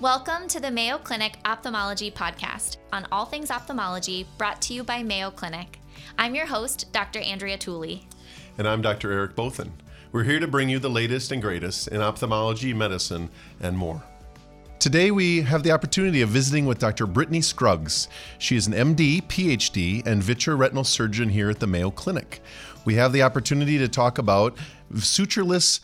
Welcome to the Mayo Clinic Ophthalmology Podcast on all things ophthalmology brought to you by Mayo Clinic. I'm your host, Dr. Andrea Tooley. And I'm Dr. Eric Bothun. We're here to bring you the latest and greatest in ophthalmology, medicine, and more. Today, we have the opportunity of visiting with Dr. Brittni Scruggs. She is an MD, PhD, and vitreoretinal surgeon here at the Mayo Clinic. We have the opportunity to talk about sutureless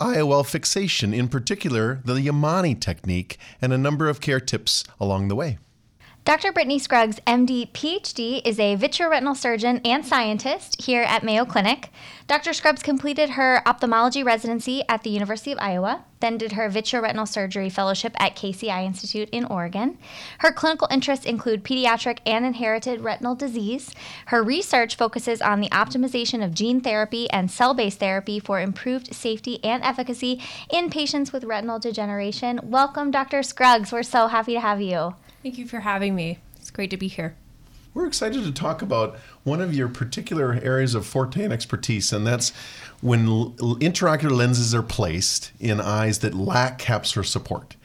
IOL fixation, in particular, the Yamane technique, and a number of care tips along the way. Dr. Brittni Scruggs, MD, PhD, is a vitreoretinal surgeon and scientist here at Mayo Clinic. Dr. Scruggs completed her ophthalmology residency at the University of Iowa, then did her vitreoretinal surgery fellowship at Casey Eye Institute in Oregon. Her clinical interests include pediatric and inherited retinal disease. Her research focuses on the optimization of gene therapy and cell based therapy for improved safety and efficacy in patients with retinal degeneration. Welcome, Dr. Scruggs. We're so happy to have you. Thank you for having me. It's great to be here. We're excited to talk about one of your particular areas of forte and expertise, and that's when intraocular lenses are placed in eyes that lack capsular support.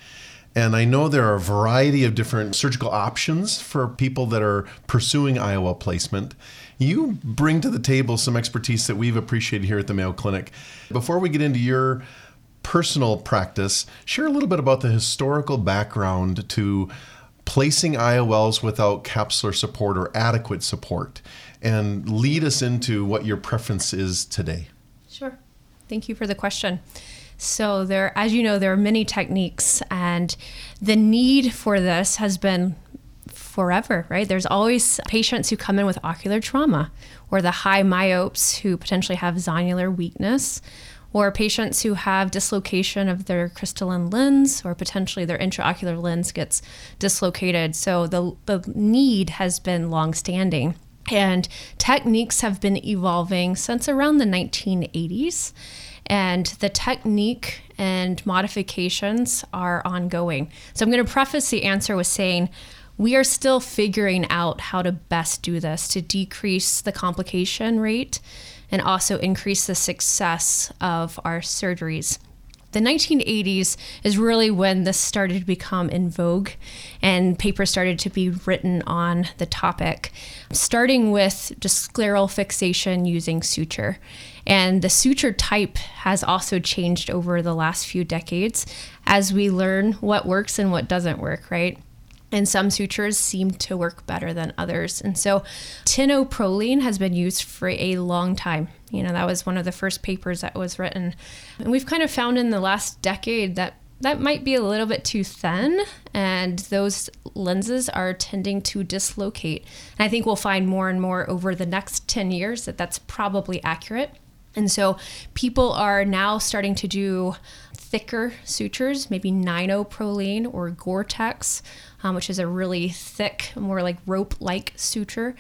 And I know there are a variety of different surgical options for people that are pursuing IOL placement. You bring to the table some expertise that we've appreciated here at the Mayo Clinic. Before we get into your personal practice, share a little bit about the historical background to placing IOLs without capsular support or adequate support and lead us into what your preference is today. Sure. Thank you for the question. So there as you know there are many techniques and the need for this has been forever, right? There's always patients who come in with ocular trauma or the high myopes who potentially have zonular weakness or patients who have dislocation of their crystalline lens or potentially their intraocular lens gets dislocated. So the, the need has been longstanding. And techniques have been evolving since around the 1980s. And the technique and modifications are ongoing. So I'm going to preface the answer with saying, we are still figuring out how to best do this to decrease the complication rate and also increase the success of our surgeries. The 1980s is really when this started to become in vogue and papers started to be written on the topic, starting with just scleral fixation using suture. And the suture type has also changed over the last few decades as we learn what works and what doesn't work, right? And some sutures seem to work better than others. And so 10-0 Prolene has been used for a long time. You know, that was one of the first papers that was written. And we've kind of found in the last decade that that might be a little bit too thin, and those lenses are tending to dislocate. And I think we'll find more and more over the next 10 years that that's probably accurate. And so people are now starting to do thicker sutures, maybe 9-0 Prolene or Gore-Tex, um, which is a really thick, more like rope-like suture.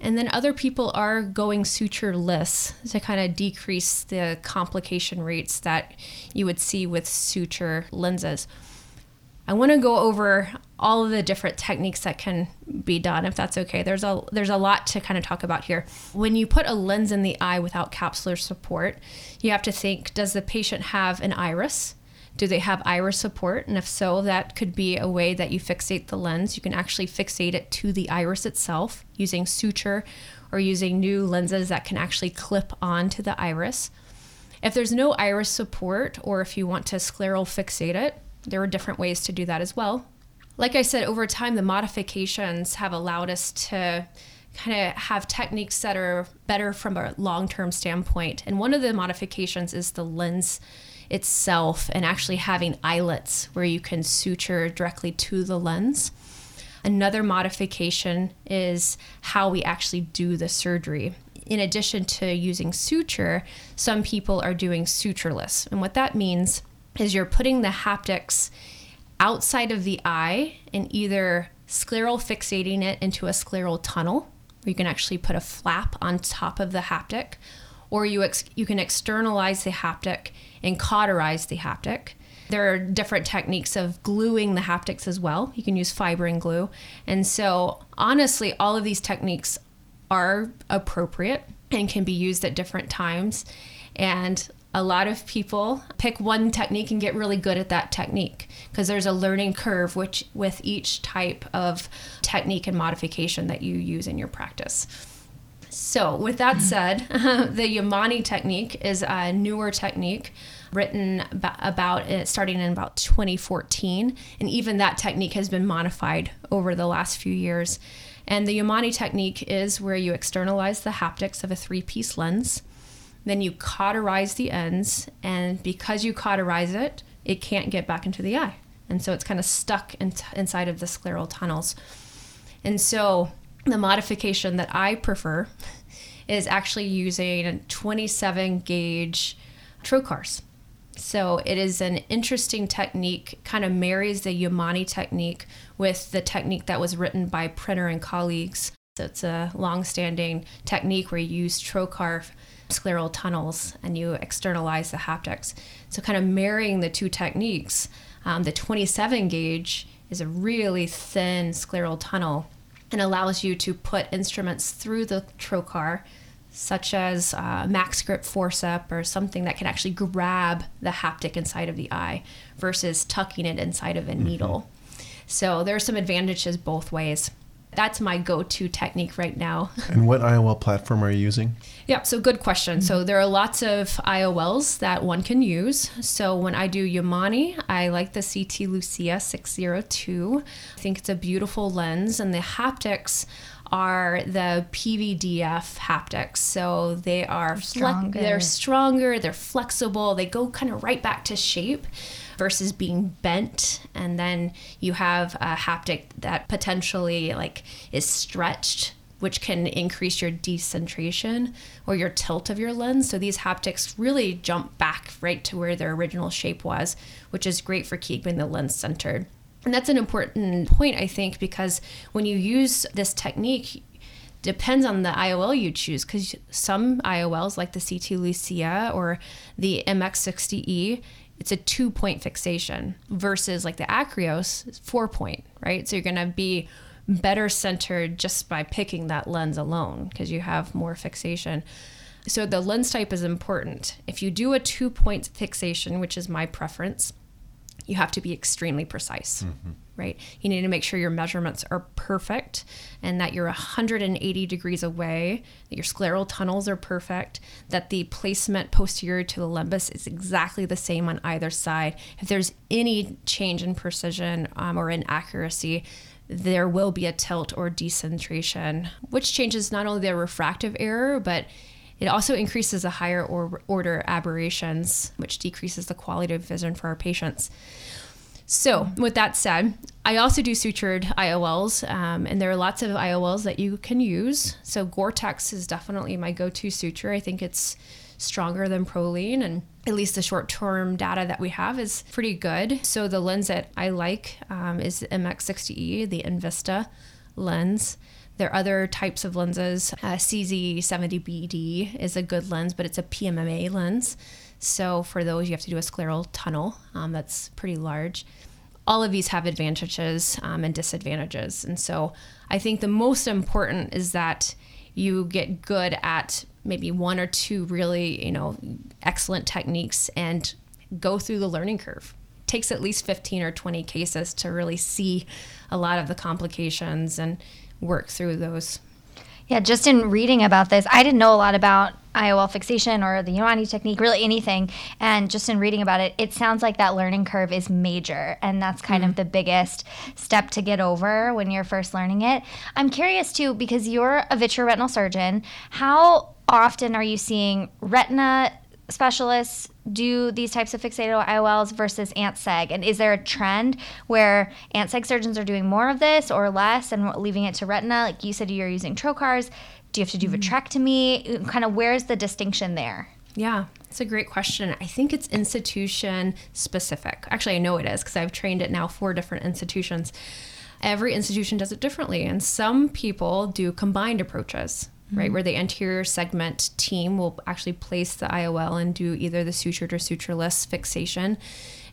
And then other people are going sutureless to kind of decrease the complication rates that you would see with suture lenses. I want to go over all of the different techniques that can be done if that's okay. There's a there's a lot to kind of talk about here. When you put a lens in the eye without capsular support, you have to think does the patient have an iris? Do they have iris support? And if so, that could be a way that you fixate the lens. You can actually fixate it to the iris itself using suture or using new lenses that can actually clip onto the iris. If there's no iris support or if you want to scleral fixate it, there are different ways to do that as well. Like I said, over time, the modifications have allowed us to kind of have techniques that are better from a long term standpoint. And one of the modifications is the lens itself and actually having eyelets where you can suture directly to the lens. Another modification is how we actually do the surgery. In addition to using suture, some people are doing sutureless. And what that means is you're putting the haptics outside of the eye and either scleral fixating it into a scleral tunnel where you can actually put a flap on top of the haptic or you ex- you can externalize the haptic and cauterize the haptic. There are different techniques of gluing the haptics as well. You can use fibrin glue. And so honestly all of these techniques are appropriate and can be used at different times. And a lot of people pick one technique and get really good at that technique because there's a learning curve which with each type of technique and modification that you use in your practice. So, with that said, the Yamane technique is a newer technique written about it starting in about 2014 and even that technique has been modified over the last few years. And the Yamane technique is where you externalize the haptics of a three-piece lens then you cauterize the ends and because you cauterize it it can't get back into the eye. And so it's kind of stuck in inside of the scleral tunnels. And so the modification that I prefer is actually using 27 gauge trocars. So it is an interesting technique, kind of marries the Yamane technique with the technique that was written by Prenner and colleagues. So it's a long-standing technique where you use trocar scleral tunnels and you externalize the haptics. So kind of marrying the two techniques, um, the 27 gauge is a really thin scleral tunnel and allows you to put instruments through the trocar such as uh, max grip forcep or something that can actually grab the haptic inside of the eye versus tucking it inside of a mm-hmm. needle. So there are some advantages both ways that's my go-to technique right now. and what IOL platform are you using? Yeah, so good question. So there are lots of IOLs that one can use. So when I do Yamane, I like the CT Lucia 602. I think it's a beautiful lens and the haptics are the PVDF haptics. So they are stronger. they're stronger, they're flexible, they go kind of right back to shape versus being bent and then you have a haptic that potentially like is stretched which can increase your decentration or your tilt of your lens. So these haptics really jump back right to where their original shape was, which is great for keeping the lens centered. And that's an important point, I think, because when you use this technique, depends on the IOL you choose because some IOLs like the CT Lucia or the MX60E it's a two point fixation versus like the Akreos, four point, right? So you're going to be better centered just by picking that lens alone because you have more fixation. So the lens type is important. If you do a two point fixation, which is my preference, you have to be extremely precise. Mm-hmm right? You need to make sure your measurements are perfect and that you're 180 degrees away, that your scleral tunnels are perfect, that the placement posterior to the limbus is exactly the same on either side. If there's any change in precision um, or in accuracy, there will be a tilt or decentration, which changes not only the refractive error, but it also increases the higher or order aberrations, which decreases the quality of vision for our patients. So, with that said, I also do sutured IOLs, um, and there are lots of IOLs that you can use. So, Gore-Tex is definitely my go-to suture. I think it's stronger than Prolene and at least the short-term data that we have is pretty good. So, the lens that I like um, is the MX60E, the enVista lens. There are other types of lenses. Uh, CZ70BD is a good lens, but it's a PMMA lens. So for those, you have to do a scleral tunnel um, that's pretty large. All of these have advantages um, and disadvantages. And so I think the most important is that you get good at maybe one or two really, you know, excellent techniques and go through the learning curve. It takes at least 15 or 20 cases to really see a lot of the complications and work through those. Yeah, just in reading about this, I didn't know a lot about IOL fixation or the Yamane technique, really anything. And just in reading about it, it sounds like that learning curve is major. And that's kind mm of the biggest step to get over when you're first learning it. I'm curious too, because you're a vitreoretinal surgeon, how often are you seeing retina specialists do these types of fixated IOLs versus ANT-SEG? And is there a trend where ANT-SEG surgeons are doing more of this or less and leaving it to retina? Like you said, you're using trocars. Do you have to do mm-hmm. vitrectomy? Kind of where's the distinction there? Yeah, it's a great question. I think it's institution specific. Actually, I know it is because I've trained at now four different institutions. Every institution does it differently, and some people do combined approaches mm-hmm. right? Where the anterior segment team will actually place the IOL and do either the sutured or sutureless fixation,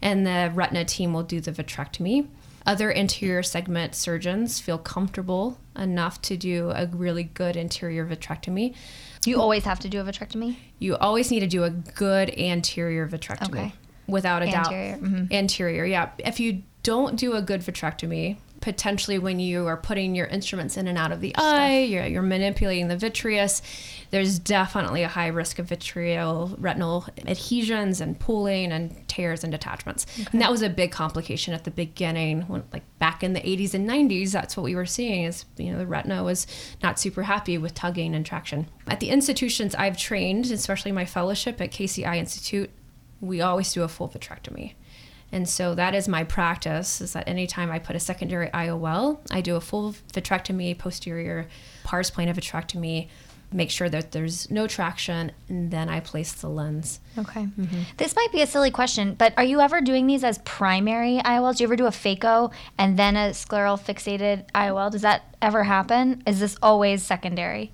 and the retina team will do the vitrectomy. Other anterior segment surgeons feel comfortable enough to do a really good anterior vitrectomy. You always have to do a vitrectomy? You always need to do a good anterior vitrectomy. Okay. Without a Anterior, mm-hmm. doubt. Anterior, yeah. If you don't do a good vitrectomy, potentially when you are putting your instruments in and out of the eye, you're, you're manipulating the vitreous, there's definitely a high risk of vitreal retinal adhesions and pooling and tears and detachments. And that was a big complication at the beginning, when, like back in the 80s and 90s. That's what we were seeing is you know the retina was not super happy with tugging and traction. At the institutions I've trained, especially my fellowship at Casey Eye Institute, we always do a full vitrectomy. And so that is my practice is that anytime I put a secondary IOL, I do a full vitrectomy, posterior pars plana vitrectomy, make sure that there's no traction, and then I place the lens. Okay. Mm-hmm. This might be a silly question, but are you ever doing these as primary IOLs? Do you ever do a phaco and then a scleral fixated IOL? Does that ever happen? Is this always secondary?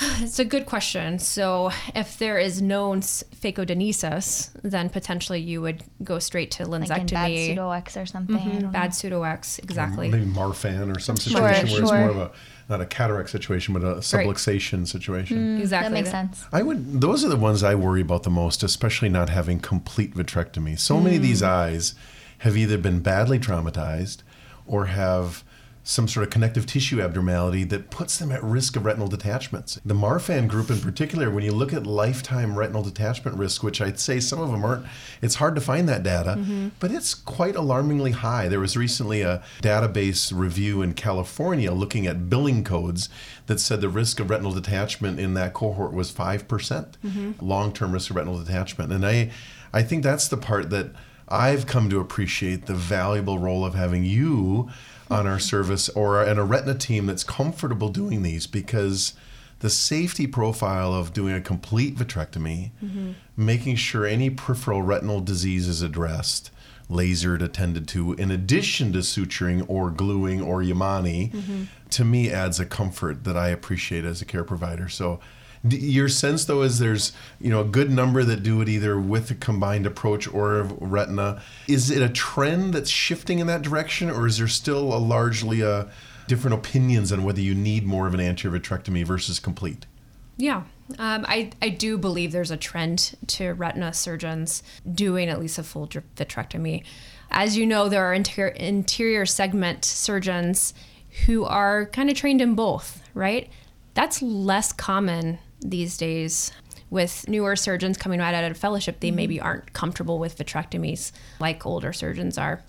It's a good question. So, if there is known s- phacodonesis, then potentially you would go straight to Like in bad lensectomy. pseudo X or something? I mm-hmm. don't bad pseudo X, exactly. Maybe Marfan or some situation where it's more of a not a cataract situation, but a subluxation situation. Mm, mm, exactly. That makes sense. I would. Those are the ones I worry about the most, especially not having complete vitrectomy. So many of these mm. eyes have either been badly traumatized or have some sort of connective tissue abnormality that puts them at risk of retinal detachments. The Marfan group in particular, when you look at lifetime retinal detachment risk, which I'd say some of them aren't, it's hard to find that data, mm-hmm. but it's quite alarmingly high. There was recently a database review in California looking at billing codes that said the risk of retinal detachment in that cohort was 5% mm-hmm. long-term risk of retinal detachment. And I I think that's the part that I've come to appreciate the valuable role of having you on our service or and a retina team that's comfortable doing these because the safety profile of doing a complete vitrectomy, mm-hmm. making sure any peripheral retinal disease is addressed, lasered, attended to, in addition to suturing or gluing or Yamane, mm-hmm. to me adds a comfort that I appreciate as a care provider. So Your sense, though, is there's you know a good number that do it either with a combined approach or retina. Is it a trend that's shifting in that direction, or is there still a largely a different opinions on whether you need more of an anterior vitrectomy versus complete? Yeah. Um, I, I do believe there's a trend to retina surgeons doing at least a full vitrectomy. As you know, there are interior, interior segment surgeons who are kind of trained in both, right? That's less common these days. With newer surgeons coming right out of fellowship, they mm-hmm. maybe aren't comfortable with vitrectomies like older surgeons are.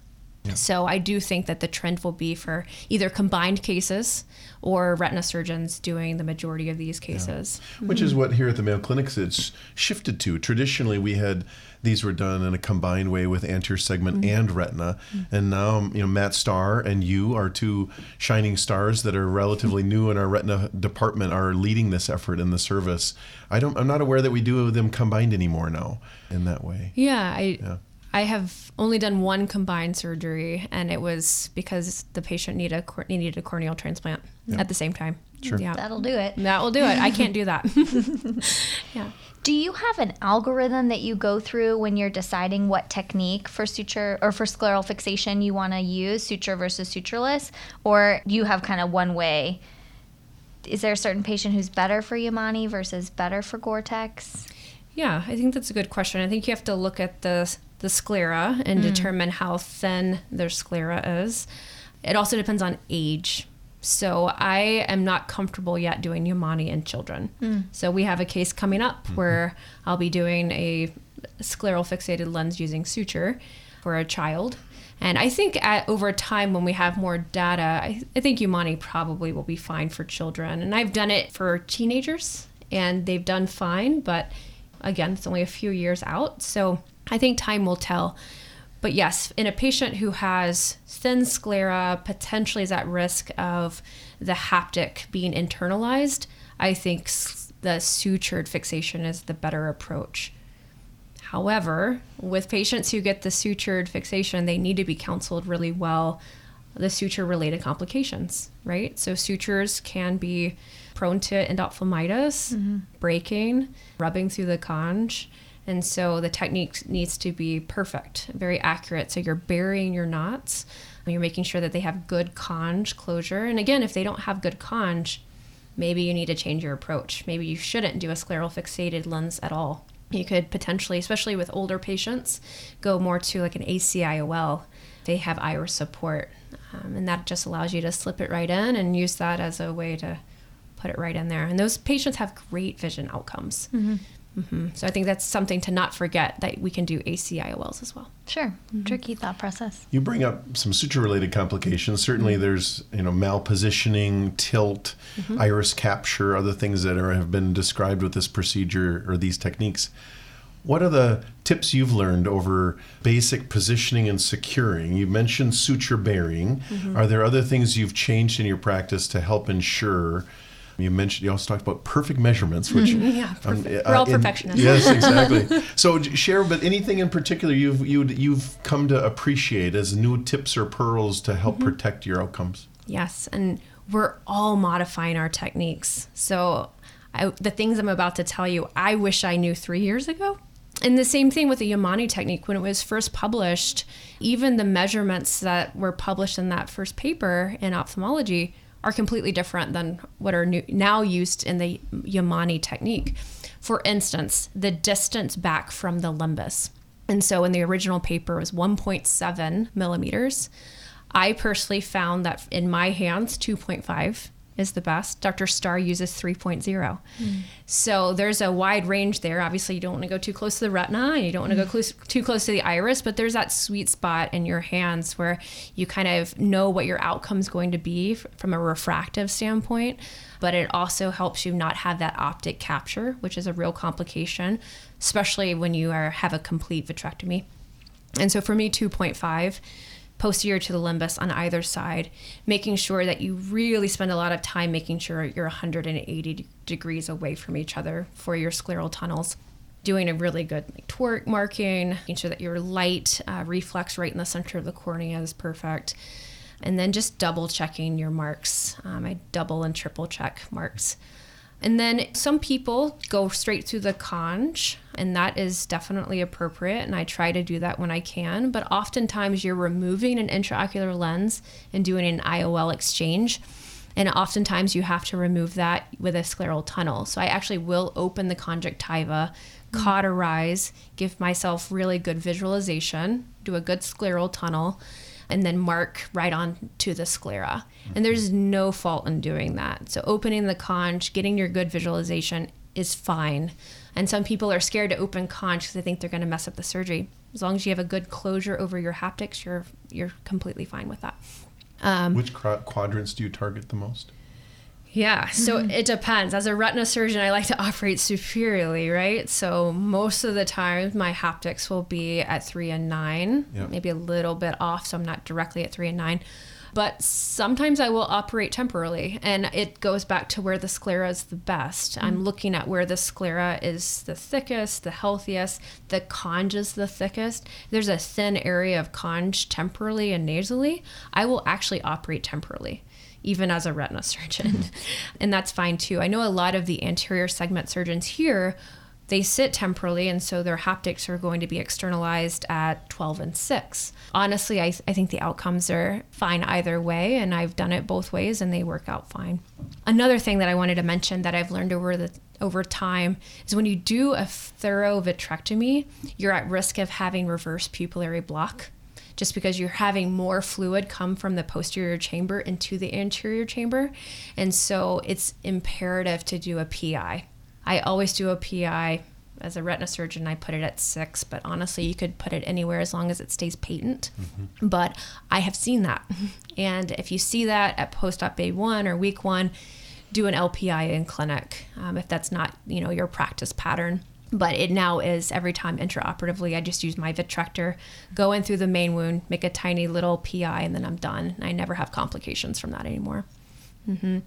So I do think that the trend will be for either combined cases or retina surgeons doing the majority of these cases. Which is what here at the Mayo Clinics it's shifted to. Traditionally, we had these were done in a combined way with anterior segment mm-hmm. and retina, mm-hmm. and now you know Matt Starr and you are two shining stars that are relatively new in our retina department are leading this effort in the service. I don't. I'm not aware that we do them combined anymore now in that way. Yeah, I I have only done one combined surgery, and it was because the patient needed a cor- needed a corneal transplant at the same time. Sure. Yeah, That'll do it. that will do it. I can't do that. yeah. Do you have an algorithm that you go through when you're deciding what technique for suture or for scleral fixation you want to use, suture versus sutureless? Or do you have kind of one way? Is there a certain patient who's better for Yamane versus better for Gore-Tex? Yeah, I think that's a good question. I think you have to look at the the sclera and mm. determine how thin their sclera is. It also depends on age. So I am not comfortable yet doing Yamane in children. Mm. So we have a case coming up mm-hmm. where I'll be doing a scleral fixated lens using suture for a child. And I think at, over time, when we have more data, I, I think Yamane probably will be fine for children. And I've done it for teenagers, and they've done fine. But again, it's only a few years out. So I think time will tell. But yes, in a patient who has thin sclera, potentially is at risk of the haptic being internalized, I think the sutured fixation is the better approach. However, with patients who get the sutured fixation, they need to be counseled really well the suture related complications, right? So sutures can be prone to endophthalmitis, mm-hmm. breaking, rubbing through the conch, And so the technique needs to be perfect, very accurate. So you're burying your knots. You're making sure that they have good conge closure. And again, if they don't have good conge, maybe you need to change your approach. Maybe you shouldn't do a scleral fixated lens at all. You could potentially, especially with older patients, go more to like an ACIOL. They have iris support, um, and that just allows you to slip it right in and use that as a way to put it right in there. And those patients have great vision outcomes. Mm-hmm. Mm-hmm. So I think that's something to not forget that we can do ACIOLs as well. Sure, mm-hmm. tricky thought process. You bring up some suture-related complications. Certainly, mm-hmm. there's you know malpositioning, tilt, mm-hmm. iris capture, other things that are, have been described with this procedure or these techniques. What are the tips you've learned over basic positioning and securing? You mentioned suture bearing. Mm-hmm. Are there other things you've changed in your practice to help ensure you mentioned you also talked about perfect measurements, which yeah, um, we're all uh, perfectionists. In, yes, exactly. so share, but anything in particular you've you you've come to appreciate as new tips or pearls to help mm-hmm. protect your outcomes. Yes, and we're all modifying our techniques. So I, the things I'm about to tell you, I wish I knew three years ago. And the same thing with the Yamane technique. When it was first published, even the measurements that were published in that first paper in ophthalmology are completely different than what are new, now used in the Yamane technique. For instance, the distance back from the limbus. And so in the original paper was 1.7 millimeters. I personally found that in my hands, 2.5 is the best. Dr. Starr uses 3.0. Mm. So there's a wide range there. Obviously, you don't want to go too close to the retina and you don't want to go close, too close to the iris, but there's that sweet spot in your hands where you kind of know what your outcome is going to be from a refractive standpoint. But it also helps you not have that optic capture, which is a real complication, especially when you are have a complete vitrectomy. And so for me, 2.5 posterior to the limbus on either side, making sure that you really spend a lot of time making sure you're 180 degrees away from each other for your scleral tunnels. Doing a really good like, toric marking, making sure that your light uh, reflex right in the center of the cornea is perfect. And then just double checking your marks. Um, I double and triple check marks. And then some people go straight to the conge, and that is definitely appropriate. And I try to do that when I can. But oftentimes you're removing an intraocular lens and doing an IOL exchange. And oftentimes you have to remove that with a scleral tunnel. So I actually will open the conjunctiva, mm. cauterize, give myself really good visualization, do a good scleral tunnel and then mark right on to the sclera. And there's no fault in doing that. So opening the conch, getting your good visualization is fine. And some people are scared to open conch because they think they're going to mess up the surgery. As long as you have a good closure over your haptics, you're you're completely fine with that. Um, Which quadrants do you target the most? Yeah, so mm-hmm. it depends. As a retina surgeon, I like to operate superiorly, right? So most of the time, my haptics will be at three and nine, yep. maybe a little bit off, so I'm not directly at three and nine. But sometimes I will operate temporally, and it goes back to where the sclera is the best. Mm-hmm. I'm looking at where the sclera is the thickest, the healthiest, the conge is the thickest. There's a thin area of conge temporally and nasally. I will actually operate temporally even as a retina surgeon. and that's fine too. I know a lot of the anterior segment surgeons here, they sit temporally, and so their haptics are going to be externalized at 12 and 6. Honestly, I, I think the outcomes are fine either way, and I've done it both ways, and they work out fine. Another thing that I wanted to mention that I've learned over the over time is when you do a thorough vitrectomy, you're at risk of having reverse pupillary block just because you're having more fluid come from the posterior chamber into the anterior chamber. And so it's imperative to do a PI. I always do a PI. As a retina surgeon, I put it at six, but honestly, you could put it anywhere as long as it stays patent. Mm-hmm. But I have seen that. And if you see that at post op A1 or week one, do an LPI in clinic um, if that's not you know your practice pattern but it now is every time intraoperatively i just use my vitrector go in through the main wound make a tiny little pi and then i'm done i never have complications from that anymore mm-hmm.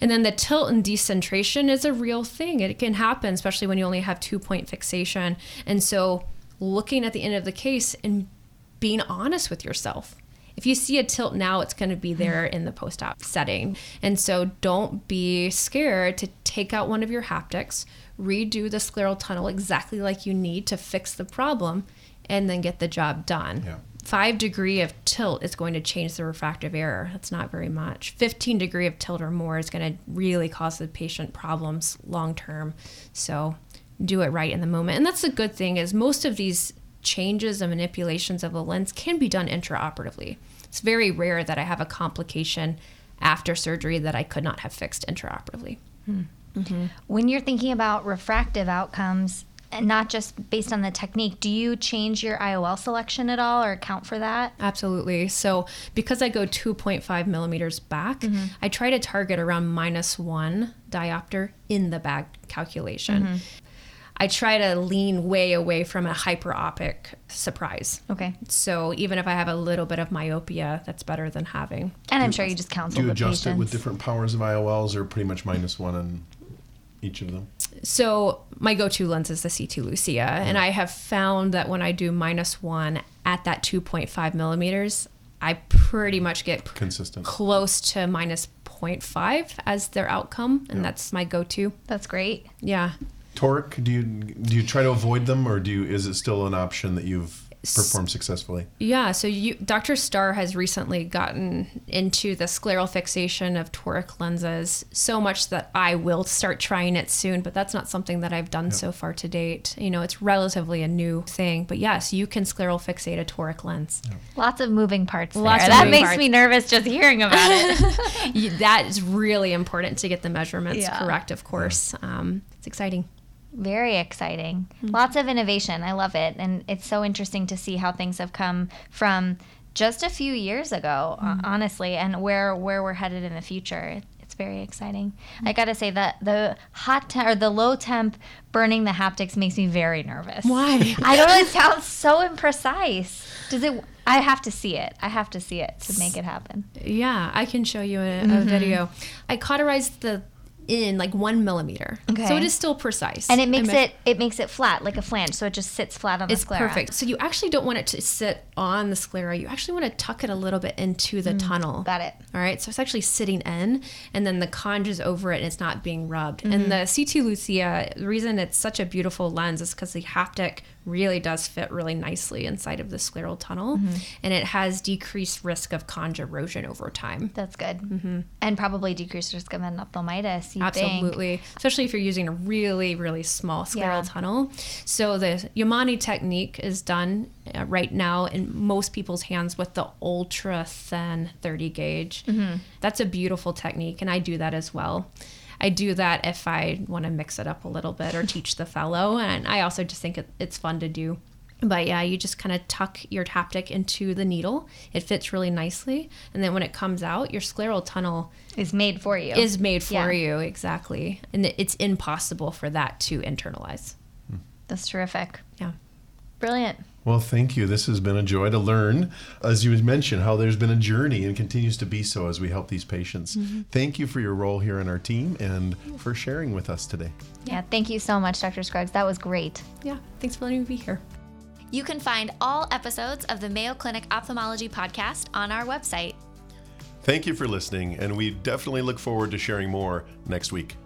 and then the tilt and decentration is a real thing it can happen especially when you only have two point fixation and so looking at the end of the case and being honest with yourself if you see a tilt now, it's going to be there in the post op setting. And so don't be scared to take out one of your haptics, redo the scleral tunnel exactly like you need to fix the problem, and then get the job done. Yeah. Five degree of tilt is going to change the refractive error. That's not very much. 15 degree of tilt or more is going to really cause the patient problems long term. So do it right in the moment. And that's the good thing is most of these changes and manipulations of the lens can be done intraoperatively. It's very rare that I have a complication after surgery that I could not have fixed intraoperatively. Hmm. Mm-hmm. When you're thinking about refractive outcomes, and not just based on the technique, do you change your IOL selection at all or account for that? Absolutely. So, because I go 2.5 millimeters back, mm-hmm. I try to target around minus one diopter in the bag calculation. Mm-hmm. I try to lean way away from a hyperopic surprise. Okay. So, even if I have a little bit of myopia, that's better than having. And I'm sure you just counsel Do you the adjust patients. it with different powers of IOLs or pretty much minus one on each of them? So my go-to lens is the CT Lucia, and I have found that when I do minus one at that 2.5 millimeters, I pretty much get Consistent. close to minus 0.5 as their outcome, and that's my go-to. That's great. Yeah. Toric, do you do you try to avoid them or do you is it still an option that you've performed successfully? Yeah, so you, Dr. Starr has recently gotten into the scleral fixation of toric lenses so much that I will start trying it soon, but that's not something that I've done so far to date. You know, it's relatively a new thing, but yes, you can scleral fixate a toric lens. Lots of moving parts there. Lots of that moving makes parts. me nervous just hearing about it. That is really important to get the measurements Yeah. correct, of course. Um, it's exciting. Very exciting. Lots of innovation. I love it. And it's so interesting to see how things have come from just a few years ago, uh, honestly, and where where we're headed in the future. It's very exciting. I got to say that the hot te- or the low temp burning the haptics makes me very nervous. Why? I don't know. It sounds so imprecise. Does it? I have to see it. I have to see it to make it happen. Yeah, I can show you a, Mm-hmm. a video. I cauterized the in like one millimeter, Okay. so it is still precise, And it makes it it makes it flat like a flange, so it just sits flat on It's the sclera. perfect. So you actually don't want it to sit on the sclera. You actually want to tuck it a little bit into the tunnel. Mm, Got it. All right. So it's actually sitting in, and then the conj is over it, and it's not being rubbed. Mm-hmm. And the CT Lucia, the reason it's such a beautiful lens is because the haptic really does fit really nicely inside of the scleral tunnel, Mm-hmm. and it has decreased risk of conj erosion over time. That's good. And probably decreased risk of endophthalmitis. You think. Absolutely. Especially if you're using a really, really small scleral Yeah. tunnel. So the Yamane technique is done uh, right now in most people's hands with the ultra thin 30 gauge. That's a beautiful technique, and I do that as well. I do that if I want to mix it up a little bit or teach the fellow, and I also just think it, it's fun to do. But yeah, you just kind of tuck your haptic into the needle. It fits really nicely, and then when it comes out, your scleral tunnel Is made for you. is made for Yeah. you exactly and it's impossible for that to internalize hmm. That's terrific. yeah Brilliant. Well, thank you. This has been a joy to learn, as you mentioned, how there's been a journey and continues to be so as we help these patients. Mm-hmm. Thank you for your role here in our team and for sharing with us today. Yeah. Thank you so much, Dr. Scruggs. That was great. yeah thanks for letting me be here You can find all episodes of the Mayo Clinic Ophthalmology Podcast on our website. Thank you for listening, and we definitely look forward to sharing more next week.